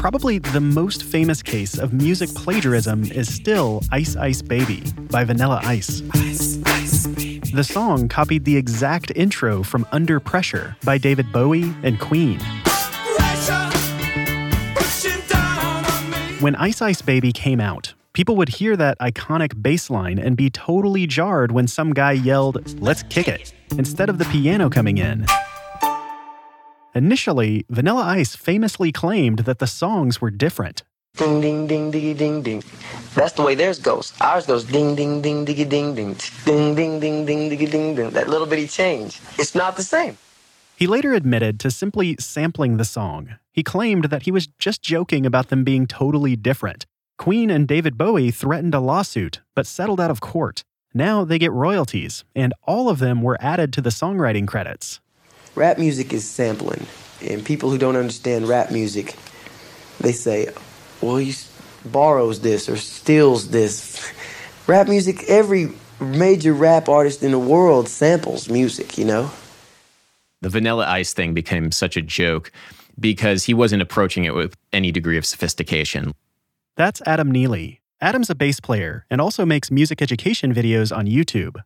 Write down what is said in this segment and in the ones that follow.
Probably the most famous case of music plagiarism is still Ice Ice Baby by Vanilla Ice. Ice, ice. The song copied the exact intro from Under Pressure by David Bowie and Queen. When Ice Ice Baby came out, people would hear that iconic bass line and be totally jarred when some guy yelled, Let's kick it, instead of the piano coming in. Initially, Vanilla Ice famously claimed that the songs were different. Ding ding ding diggy ding ding. That's the way theirs goes. Ours goes ding ding ding diggy ding ding. Ding ding ding ding diggy ding ding. That little bitty change. It's not the same. He later admitted to simply sampling the song. He claimed that he was just joking about them being totally different. Queen and David Bowie threatened a lawsuit, but settled out of court. Now they get royalties, and all of them were added to the songwriting credits. Rap music is sampling, and people who don't understand rap music, they say, "Well, he borrows this or steals this." Rap music, every major rap artist in the world samples music. You know. the vanilla ice thing became such a joke because he wasn't approaching it with any degree of sophistication. That's Adam Neely. Adam's a bass player and also makes music education videos on YouTube.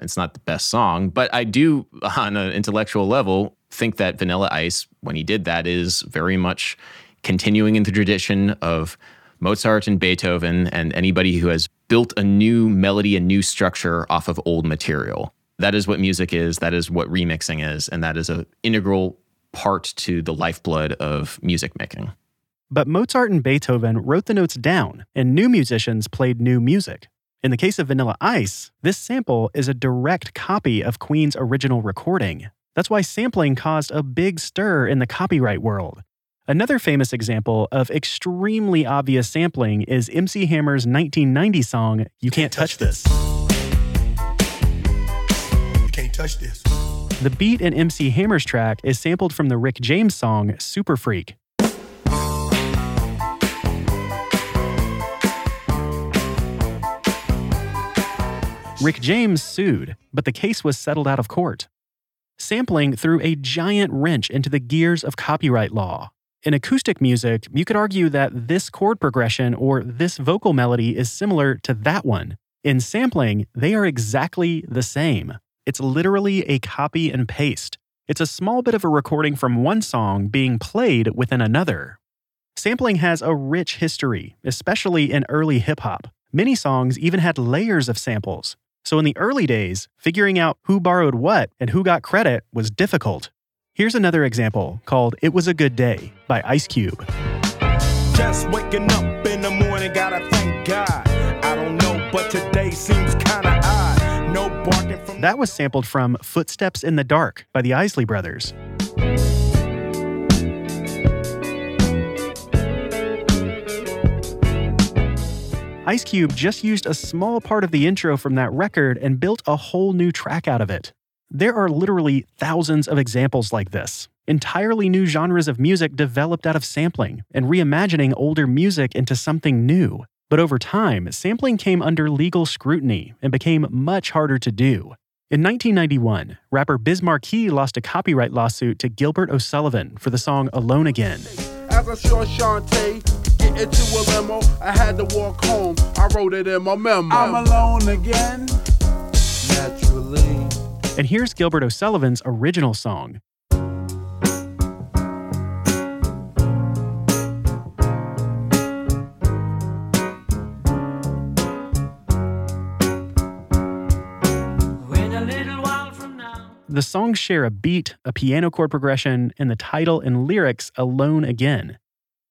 It's not the best song, but I do, on an intellectual level, think that Vanilla Ice, when he did that, is very much continuing in the tradition of Mozart and Beethoven and anybody who has built a new melody and new structure off of old material. That is what music is. That is what remixing is. And that is an integral part to the lifeblood of music making. But Mozart and Beethoven wrote the notes down, and new musicians played new music. In the case of Vanilla Ice, this sample is a direct copy of Queen's original recording. That's why sampling caused a big stir in the copyright world. Another famous example of extremely obvious sampling is MC Hammer's 1990 song, You Can't Touch This. You can't touch this. The beat in MC Hammer's track is sampled from the Rick James song, Super Freak. Rick James sued, but the case was settled out of court. Sampling threw a giant wrench into the gears of copyright law. In acoustic music, you could argue that this chord progression or this vocal melody is similar to that one. In sampling, they are exactly the same. It's literally a copy and paste. It's a small bit of a recording from one song being played within another. Sampling has a rich history, especially in early hip hop. Many songs even had layers of samples. So in the early days, figuring out who borrowed what and who got credit was difficult. Here's another example called It Was a Good Day by Ice Cube. Just waking up in the morning, gotta thank God. I don't know, but today seems kinda odd. No barking from That was sampled from Footsteps in the Dark by the Isley Brothers. Ice Cube just used a small part of the intro from that record and built a whole new track out of it. There are literally thousands of examples like this. Entirely new genres of music developed out of sampling and reimagining older music into something new. But over time, sampling came under legal scrutiny and became much harder to do. In 1991, rapper Biz Markie lost a copyright lawsuit to Gilbert O'Sullivan for the song Alone Again. As I saw Shantae get into a limo, I had to walk home. I wrote it in my memo. I'm alone again. Naturally. And here's Gilbert O'Sullivan's original song. When a little while from now. The songs share a beat, a piano chord progression, and the title and lyrics Alone Again.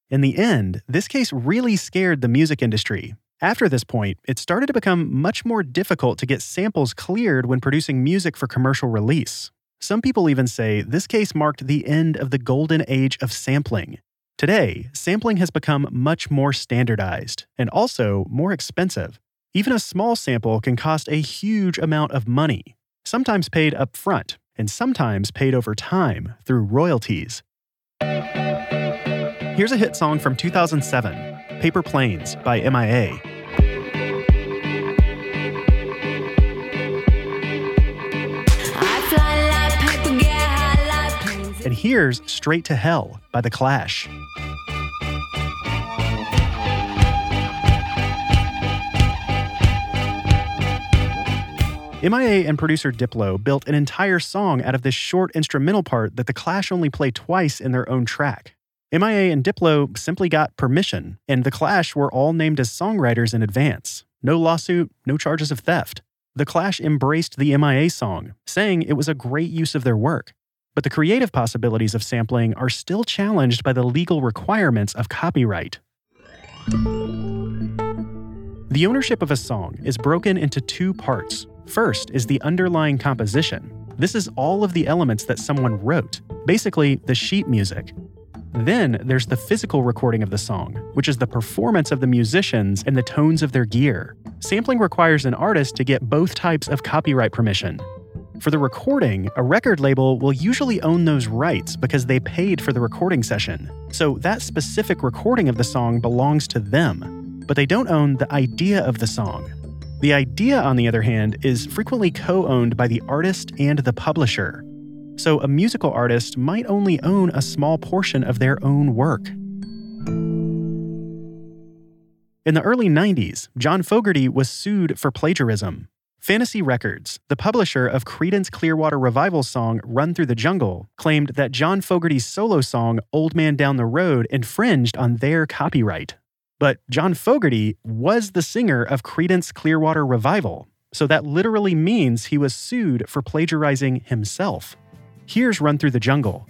In the end, this case really scared the music industry. After this point, it started to become much more difficult to get samples cleared when producing music for commercial release. Some people even say this case marked the end of the golden age of sampling. Today, sampling has become much more standardized and also more expensive. Even a small sample can cost a huge amount of money, sometimes paid up front and sometimes paid over time through royalties. Here's a hit song from 2007, Paper Planes by MIA. And here's Straight to Hell by The Clash. MIA and producer Diplo built an entire song out of this short instrumental part that The Clash only play twice in their own track. MIA and Diplo simply got permission, and The Clash were all named as songwriters in advance. No lawsuit, no charges of theft. The Clash embraced the MIA song, saying it was a great use of their work. But the creative possibilities of sampling are still challenged by the legal requirements of copyright. The ownership of a song is broken into two parts. First is the underlying composition. This is all of the elements that someone wrote, basically, the sheet music. Then there's the physical recording of the song, which is the performance of the musicians and the tones of their gear. Sampling requires an artist to get both types of copyright permission. For the recording, a record label will usually own those rights because they paid for the recording session. So that specific recording of the song belongs to them, but they don't own the idea of the song. The idea, on the other hand, is frequently co owned by the artist and the publisher. So a musical artist might only own a small portion of their own work. In the early 90s, John Fogerty was sued for plagiarism. Fantasy Records, the publisher of Creedence Clearwater Revival's song Run Through the Jungle, claimed that John Fogerty's solo song Old Man Down the Road infringed on their copyright. But John Fogerty was the singer of Creedence Clearwater Revival, so that literally means he was sued for plagiarizing himself. Here's Run Through the Jungle.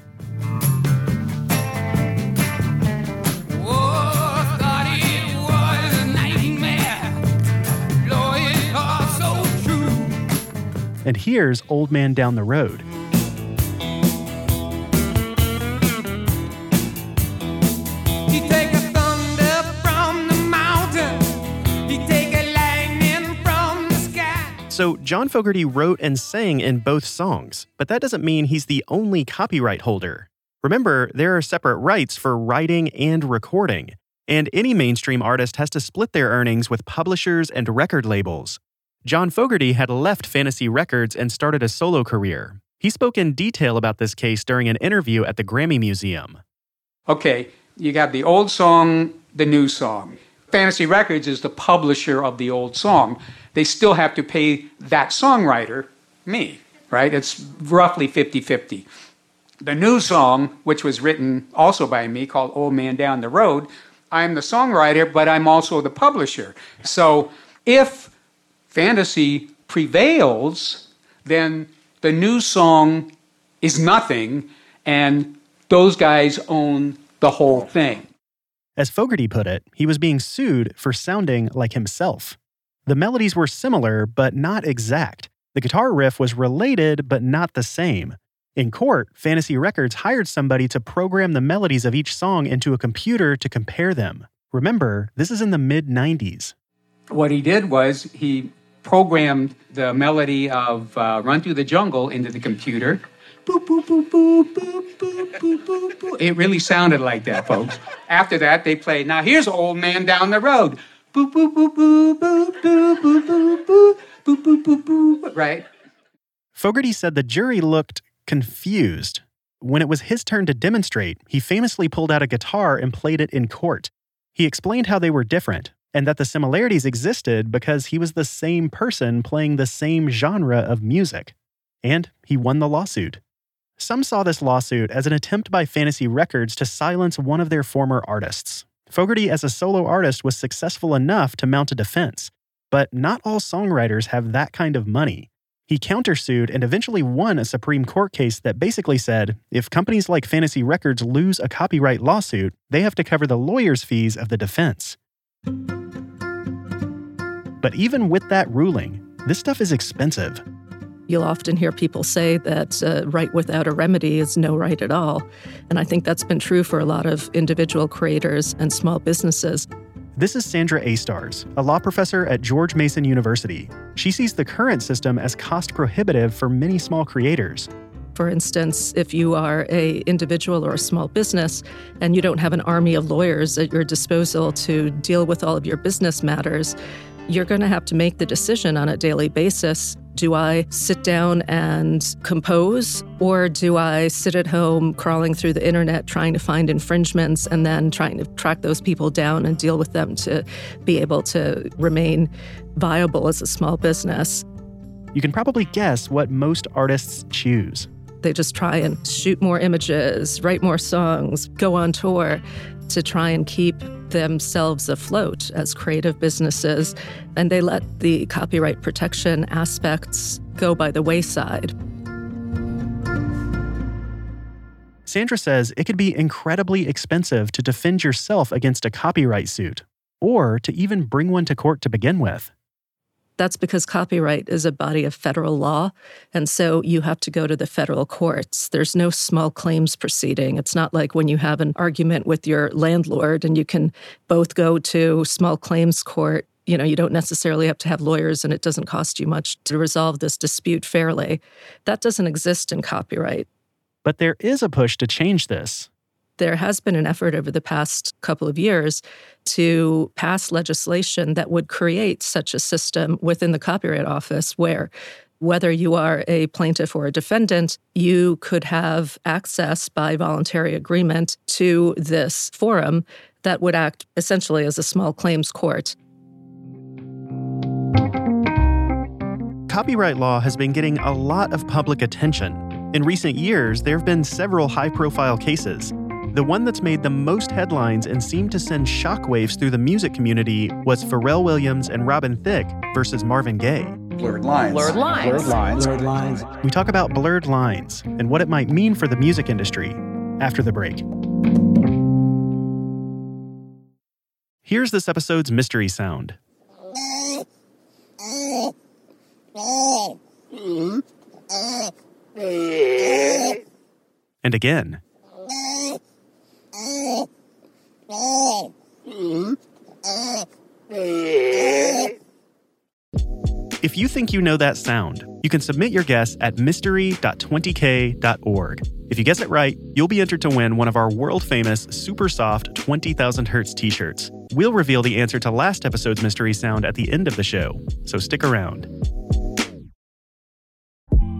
and here's Old Man Down the Road. He So, John Fogerty wrote and sang in both songs, but that doesn't mean he's the only copyright holder. Remember, there are separate rights for writing and recording, and any mainstream artist has to split their earnings with publishers and record labels. John Fogerty had left Fantasy Records and started a solo career. He spoke in detail about this case during an interview at the Grammy Museum. Okay, you got the old song, the new song. Fantasy Records is the publisher of the old song. They still have to pay that songwriter, me, right? It's roughly 50 50. The new song, which was written also by me, called Old Man Down the Road, I'm the songwriter, but I'm also the publisher. So if fantasy prevails, then the new song is nothing, and those guys own the whole thing. As Fogerty put it, he was being sued for sounding like himself. The melodies were similar, but not exact. The guitar riff was related, but not the same. In court, Fantasy Records hired somebody to program the melodies of each song into a computer to compare them. Remember, this is in the mid 90s. What he did was he programmed the melody of uh, Run Through the Jungle into the computer. Boop, boop, boop, boop, boop, boop, boop, boop, boop. It really sounded like that, folks. After that, they played, now here's Old Man Down the Road. Boop, boop, boop, boop, boop, boop, boop, boop, boop, boop, boop, boop, boop, right? Fogerty said the jury looked confused. When it was his turn to demonstrate, he famously pulled out a guitar and played it in court. He explained how they were different and that the similarities existed because he was the same person playing the same genre of music. And he won the lawsuit. Some saw this lawsuit as an attempt by Fantasy Records to silence one of their former artists. Fogerty, as a solo artist, was successful enough to mount a defense, but not all songwriters have that kind of money. He countersued and eventually won a Supreme Court case that basically said if companies like Fantasy Records lose a copyright lawsuit, they have to cover the lawyer's fees of the defense. But even with that ruling, this stuff is expensive. You'll often hear people say that uh, right without a remedy is no right at all. And I think that's been true for a lot of individual creators and small businesses. This is Sandra Aistars, a law professor at George Mason University. She sees the current system as cost prohibitive for many small creators. For instance, if you are a individual or a small business and you don't have an army of lawyers at your disposal to deal with all of your business matters, you're going to have to make the decision on a daily basis. Do I sit down and compose, or do I sit at home crawling through the internet trying to find infringements and then trying to track those people down and deal with them to be able to remain viable as a small business? You can probably guess what most artists choose. They just try and shoot more images, write more songs, go on tour to try and keep themselves afloat as creative businesses. And they let the copyright protection aspects go by the wayside. Sandra says it could be incredibly expensive to defend yourself against a copyright suit, or to even bring one to court to begin with. That's because copyright is a body of federal law. And so you have to go to the federal courts. There's no small claims proceeding. It's not like when you have an argument with your landlord and you can both go to small claims court. You know, you don't necessarily have to have lawyers and it doesn't cost you much to resolve this dispute fairly. That doesn't exist in copyright. But there is a push to change this. There has been an effort over the past couple of years to pass legislation that would create such a system within the Copyright Office where whether you are a plaintiff or a defendant, you could have access by voluntary agreement to this forum that would act essentially as a small claims court. Copyright law has been getting a lot of public attention. In recent years, there have been several high profile cases. The one that's made the most headlines and seemed to send shockwaves through the music community was Pharrell Williams and Robin Thicke versus Marvin Gaye. Blurred lines. Blurred lines. Blurred lines. Blurred lines. We talk about blurred lines and what it might mean for the music industry after the break. Here's this episode's mystery sound. And again. If you think you know that sound, you can submit your guess at mystery.20k.org. If you guess it right, you'll be entered to win one of our world famous super soft 20,000 Hertz t shirts. We'll reveal the answer to last episode's mystery sound at the end of the show, so stick around.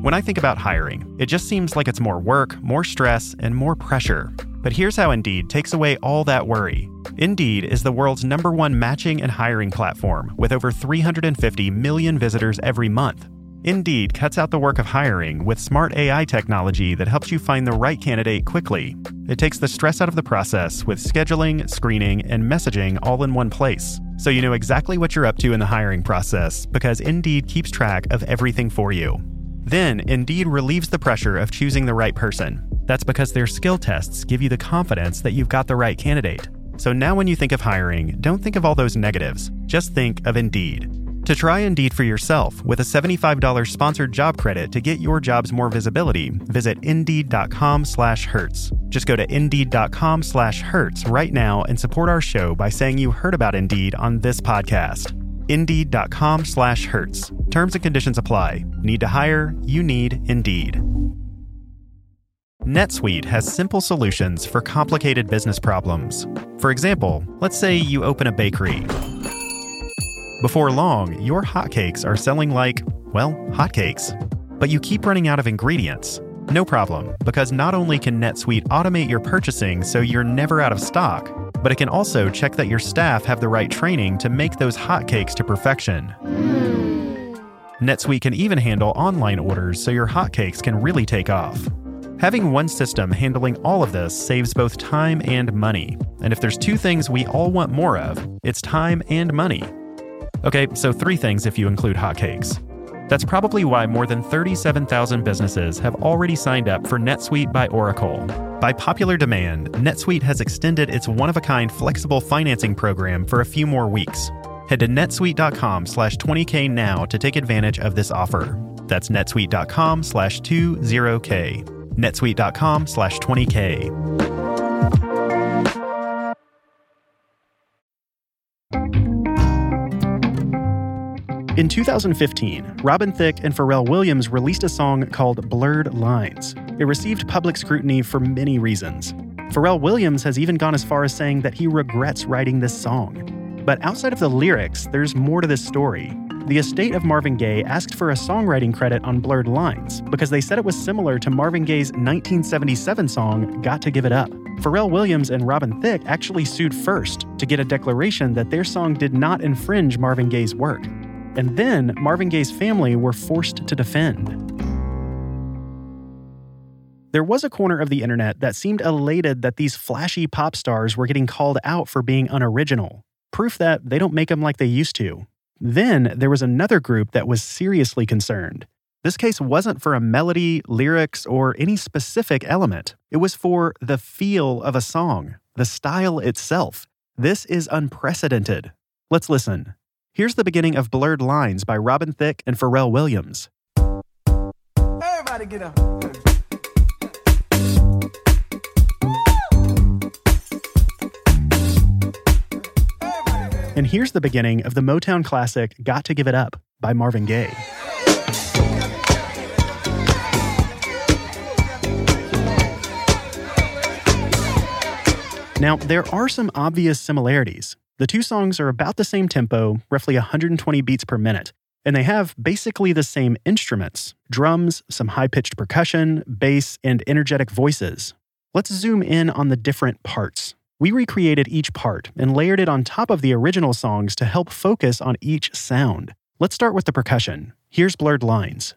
When I think about hiring, it just seems like it's more work, more stress, and more pressure. But here's how Indeed takes away all that worry. Indeed is the world's number one matching and hiring platform with over 350 million visitors every month. Indeed cuts out the work of hiring with smart AI technology that helps you find the right candidate quickly. It takes the stress out of the process with scheduling, screening, and messaging all in one place. So you know exactly what you're up to in the hiring process because Indeed keeps track of everything for you. Then, Indeed relieves the pressure of choosing the right person. That's because their skill tests give you the confidence that you've got the right candidate. So now when you think of hiring, don't think of all those negatives. Just think of Indeed. To try Indeed for yourself with a $75 sponsored job credit to get your jobs more visibility, visit Indeed.com slash Hertz. Just go to Indeed.com slash Hertz right now and support our show by saying you heard about Indeed on this podcast. Indeed.com slash Hertz. Terms and conditions apply. Need to hire? You need Indeed. NetSuite has simple solutions for complicated business problems. For example, let's say you open a bakery. Before long, your hotcakes are selling like, well, hotcakes. But you keep running out of ingredients. No problem, because not only can NetSuite automate your purchasing so you're never out of stock, but it can also check that your staff have the right training to make those hotcakes to perfection. Hmm. NetSuite can even handle online orders so your hotcakes can really take off. Having one system handling all of this saves both time and money. And if there's two things we all want more of, it's time and money. Okay, so three things if you include hotcakes. That's probably why more than 37,000 businesses have already signed up for NetSuite by Oracle. By popular demand, NetSuite has extended its one-of-a-kind flexible financing program for a few more weeks. Head to netsuite.com slash 20k now to take advantage of this offer. That's netsuite.com slash 20k netsuite.com slash 20K. In 2015, Robin Thicke and Pharrell Williams released a song called Blurred Lines. It received public scrutiny for many reasons. Pharrell Williams has even gone as far as saying that he regrets writing this song. But outside of the lyrics, there's more to this story. The estate of Marvin Gaye asked for a songwriting credit on Blurred Lines because they said it was similar to Marvin Gaye's 1977 song, Got to Give It Up. Pharrell Williams and Robin Thicke actually sued first to get a declaration that their song did not infringe Marvin Gaye's work. And then Marvin Gaye's family were forced to defend. There was a corner of the internet that seemed elated that these flashy pop stars were getting called out for being unoriginal, proof that they don't make them like they used to. Then there was another group that was seriously concerned. This case wasn't for a melody, lyrics, or any specific element. It was for the feel of a song, the style itself. This is unprecedented. Let's listen. Here's the beginning of Blurred Lines by Robin Thicke and Pharrell Williams. Everybody get up. And here's the beginning of the Motown classic Got to Give It Up by Marvin Gaye. Now, there are some obvious similarities. The two songs are about the same tempo, roughly 120 beats per minute, and they have basically the same instruments drums, some high pitched percussion, bass, and energetic voices. Let's zoom in on the different parts. We recreated each part and layered it on top of the original songs to help focus on each sound. Let's start with the percussion. Here's Blurred Lines.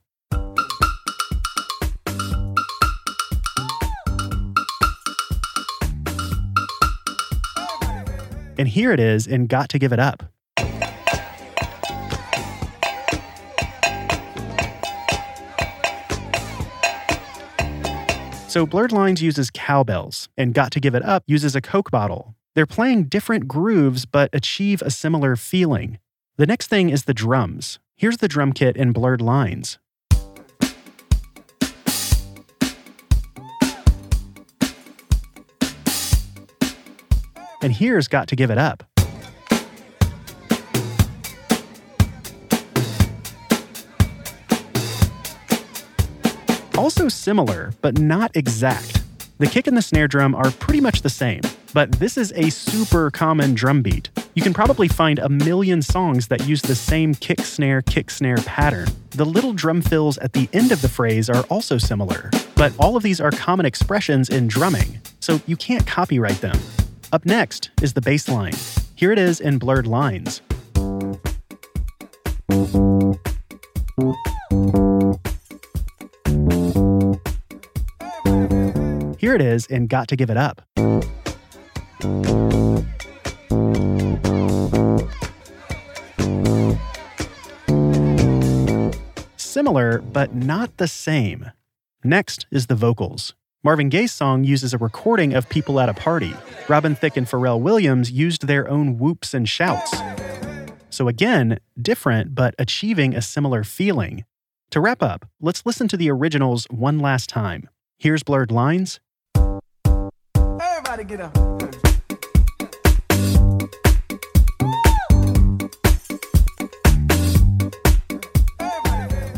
And here it is in Got to Give It Up. So Blurred Lines uses cowbells, and Got to Give It Up uses a Coke bottle. They're playing different grooves but achieve a similar feeling. The next thing is the drums. Here's the drum kit in Blurred Lines. And here's Got to Give It Up. Also similar, but not exact. The kick and the snare drum are pretty much the same, but this is a super common drum beat. You can probably find a million songs that use the same kick snare kick snare pattern. The little drum fills at the end of the phrase are also similar, but all of these are common expressions in drumming, so you can't copyright them. Up next is the bass line. Here it is in blurred lines. Here it is in Got to Give It Up. Similar, but not the same. Next is the vocals. Marvin Gaye's song uses a recording of people at a party. Robin Thicke and Pharrell Williams used their own whoops and shouts. So again, different, but achieving a similar feeling. To wrap up, let's listen to the originals one last time. Here's Blurred Lines. Everybody get up.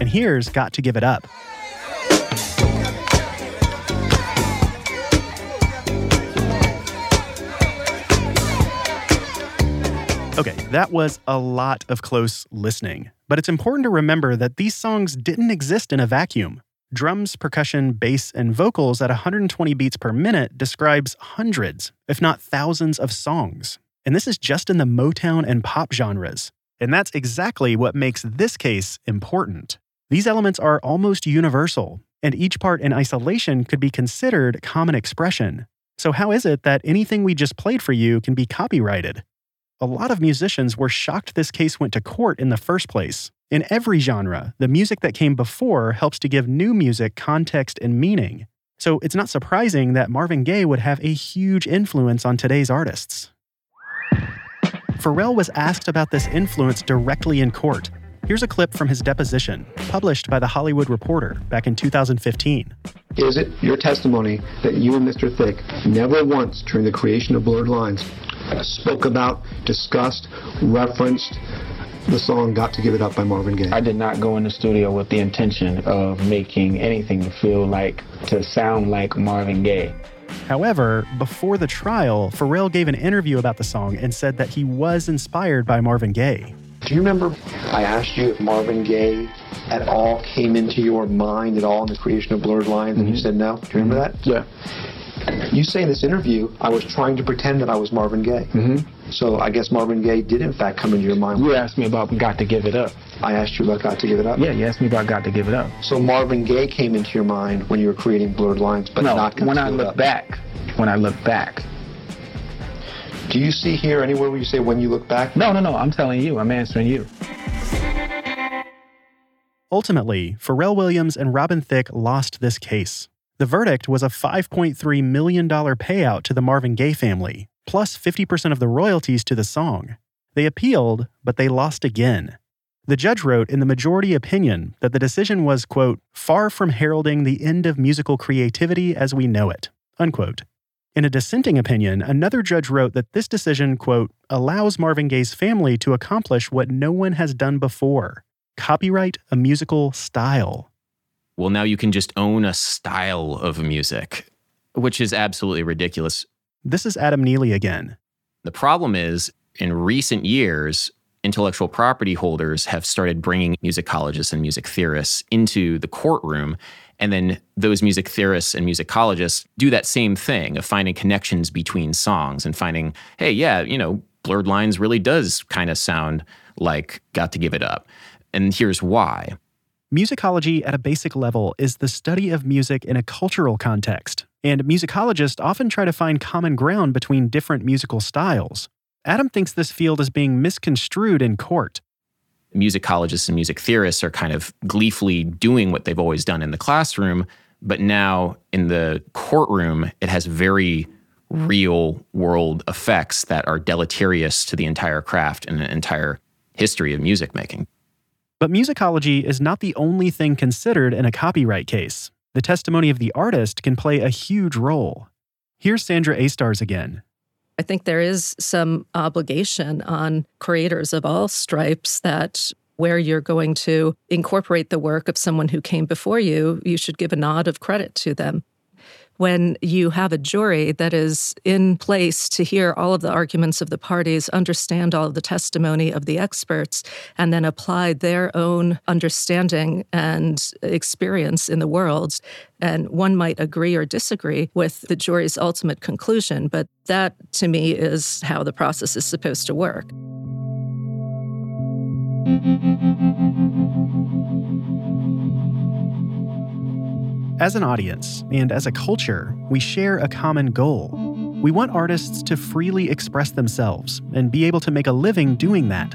And here's Got to Give It Up. Okay, that was a lot of close listening. But it's important to remember that these songs didn't exist in a vacuum. Drums, percussion, bass, and vocals at 120 beats per minute describes hundreds, if not thousands, of songs. And this is just in the Motown and pop genres. And that's exactly what makes this case important. These elements are almost universal, and each part in isolation could be considered common expression. So, how is it that anything we just played for you can be copyrighted? A lot of musicians were shocked this case went to court in the first place. In every genre, the music that came before helps to give new music context and meaning. So it's not surprising that Marvin Gaye would have a huge influence on today's artists. Pharrell was asked about this influence directly in court. Here's a clip from his deposition, published by The Hollywood Reporter back in 2015. Is it your testimony that you and Mr. Thicke never once during the creation of Blurred Lines spoke about, discussed, referenced the song Got to Give It Up by Marvin Gaye? I did not go in the studio with the intention of making anything to feel like, to sound like Marvin Gaye. However, before the trial, Pharrell gave an interview about the song and said that he was inspired by Marvin Gaye. Do you remember I asked you if Marvin Gaye at all came into your mind at all in the creation of Blurred Lines, and you mm-hmm. said no? Do you remember that? Yeah. You say in this interview, I was trying to pretend that I was Marvin Gaye. Mm-hmm. So I guess Marvin Gaye did in fact come into your mind. You asked me about Got to Give It Up. I asked you about Got to Give It Up. Yeah, you asked me about Got to Give It Up. So Marvin Gaye came into your mind when you were creating Blurred Lines, but no, not when I look Up. back. When I look back. Do you see here anywhere where you say when you look back? No, no, no. I'm telling you. I'm answering you. Ultimately, Pharrell Williams and Robin Thicke lost this case. The verdict was a $5.3 million payout to the Marvin Gaye family, plus 50% of the royalties to the song. They appealed, but they lost again. The judge wrote in the majority opinion that the decision was, quote, far from heralding the end of musical creativity as we know it, unquote. In a dissenting opinion, another judge wrote that this decision, quote, allows Marvin Gaye's family to accomplish what no one has done before copyright a musical style. Well, now you can just own a style of music, which is absolutely ridiculous. This is Adam Neely again. The problem is, in recent years, intellectual property holders have started bringing musicologists and music theorists into the courtroom. And then those music theorists and musicologists do that same thing of finding connections between songs and finding, hey, yeah, you know, Blurred Lines really does kind of sound like Got to Give It Up. And here's why. Musicology at a basic level is the study of music in a cultural context, and musicologists often try to find common ground between different musical styles. Adam thinks this field is being misconstrued in court. musicologists and music theorists are kind of gleefully doing what they've always done in the classroom, but now in the courtroom, it has very real world effects that are deleterious to the entire craft and the entire history of music making. But musicology is not the only thing considered in a copyright case. The testimony of the artist can play a huge role. Here's Sandra Aistars again. I think there is some obligation on creators of all stripes that where you're going to incorporate the work of someone who came before you, you should give a nod of credit to them. When you have a jury that is in place to hear all of the arguments of the parties, understand all of the testimony of the experts, and then apply their own understanding and experience in the world, and one might agree or disagree with the jury's ultimate conclusion, but that to me is how the process is supposed to work. As an audience and as a culture, we share a common goal. We want artists to freely express themselves and be able to make a living doing that.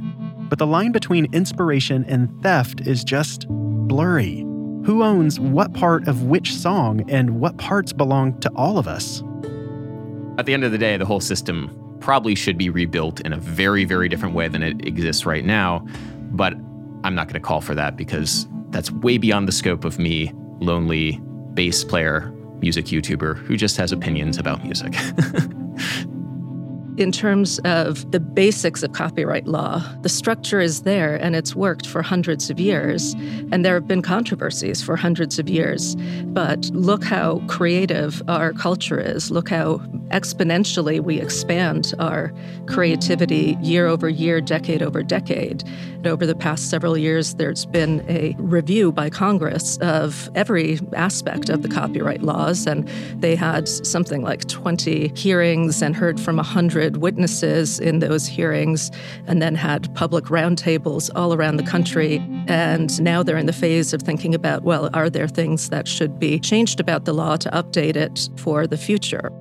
But the line between inspiration and theft is just blurry. Who owns what part of which song and what parts belong to all of us? At the end of the day, the whole system probably should be rebuilt in a very, very different way than it exists right now. But I'm not going to call for that because that's way beyond the scope of me, lonely bass player, music YouTuber who just has opinions about music. In terms of the basics of copyright law, the structure is there and it's worked for hundreds of years. And there have been controversies for hundreds of years. But look how creative our culture is. Look how exponentially we expand our creativity year over year, decade over decade. Over the past several years, there's been a review by Congress of every aspect of the copyright laws. And they had something like 20 hearings and heard from 100 witnesses in those hearings, and then had public roundtables all around the country. And now they're in the phase of thinking about well, are there things that should be changed about the law to update it for the future?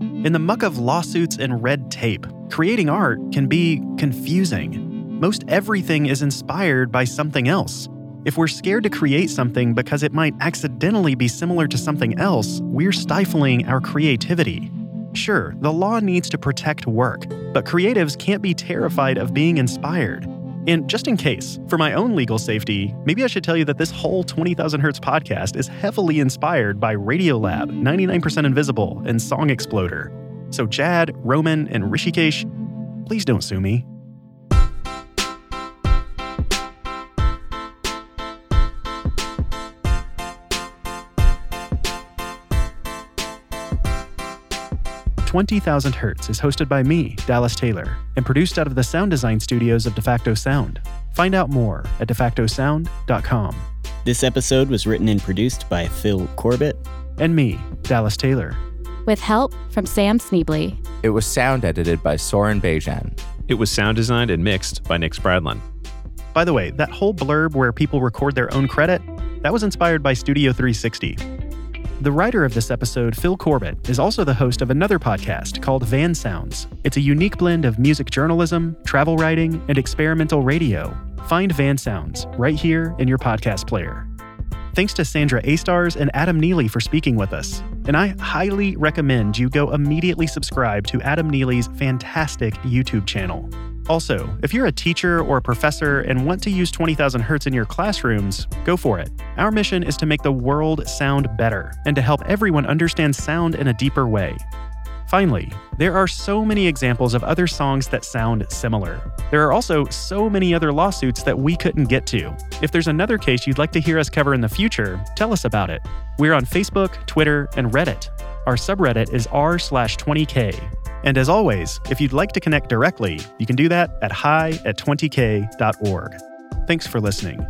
In the muck of lawsuits and red tape, creating art can be confusing. Most everything is inspired by something else. If we're scared to create something because it might accidentally be similar to something else, we're stifling our creativity. Sure, the law needs to protect work, but creatives can't be terrified of being inspired. And just in case, for my own legal safety, maybe I should tell you that this whole 20,000 Hertz podcast is heavily inspired by Radiolab, 99% Invisible, and Song Exploder. So, Chad, Roman, and Hrishikesh, please don't sue me. 20,000 Hertz is hosted by me, Dallas Taylor, and produced out of the sound design studios of DeFacto Sound. Find out more at defactosound.com. This episode was written and produced by Phil Corbett. And me, Dallas Taylor. With help from Sam Sneebly. It was sound edited by Soren Bejan. It was sound designed and mixed by Nick Spradlin. By the way, that whole blurb where people record their own credit, that was inspired by Studio 360. The writer of this episode, Phil Corbett, is also the host of another podcast called Van Sounds. It's a unique blend of music journalism, travel writing, and experimental radio. Find Van Sounds right here in your podcast player. Thanks to Sandra Aistars and Adam Neely for speaking with us. And I highly recommend you go immediately subscribe to Adam Neely's fantastic YouTube channel. Also, if you're a teacher or a professor and want to use 20,000 Hertz in your classrooms, go for it. Our mission is to make the world sound better and to help everyone understand sound in a deeper way. Finally, there are so many examples of other songs that sound similar. There are also so many other lawsuits that we couldn't get to. If there's another case you'd like to hear us cover in the future, tell us about it. We're on Facebook, Twitter, and Reddit. Our subreddit is r slash 20k. And as always, if you'd like to connect directly, you can do that at hi at 20k.org. Thanks for listening.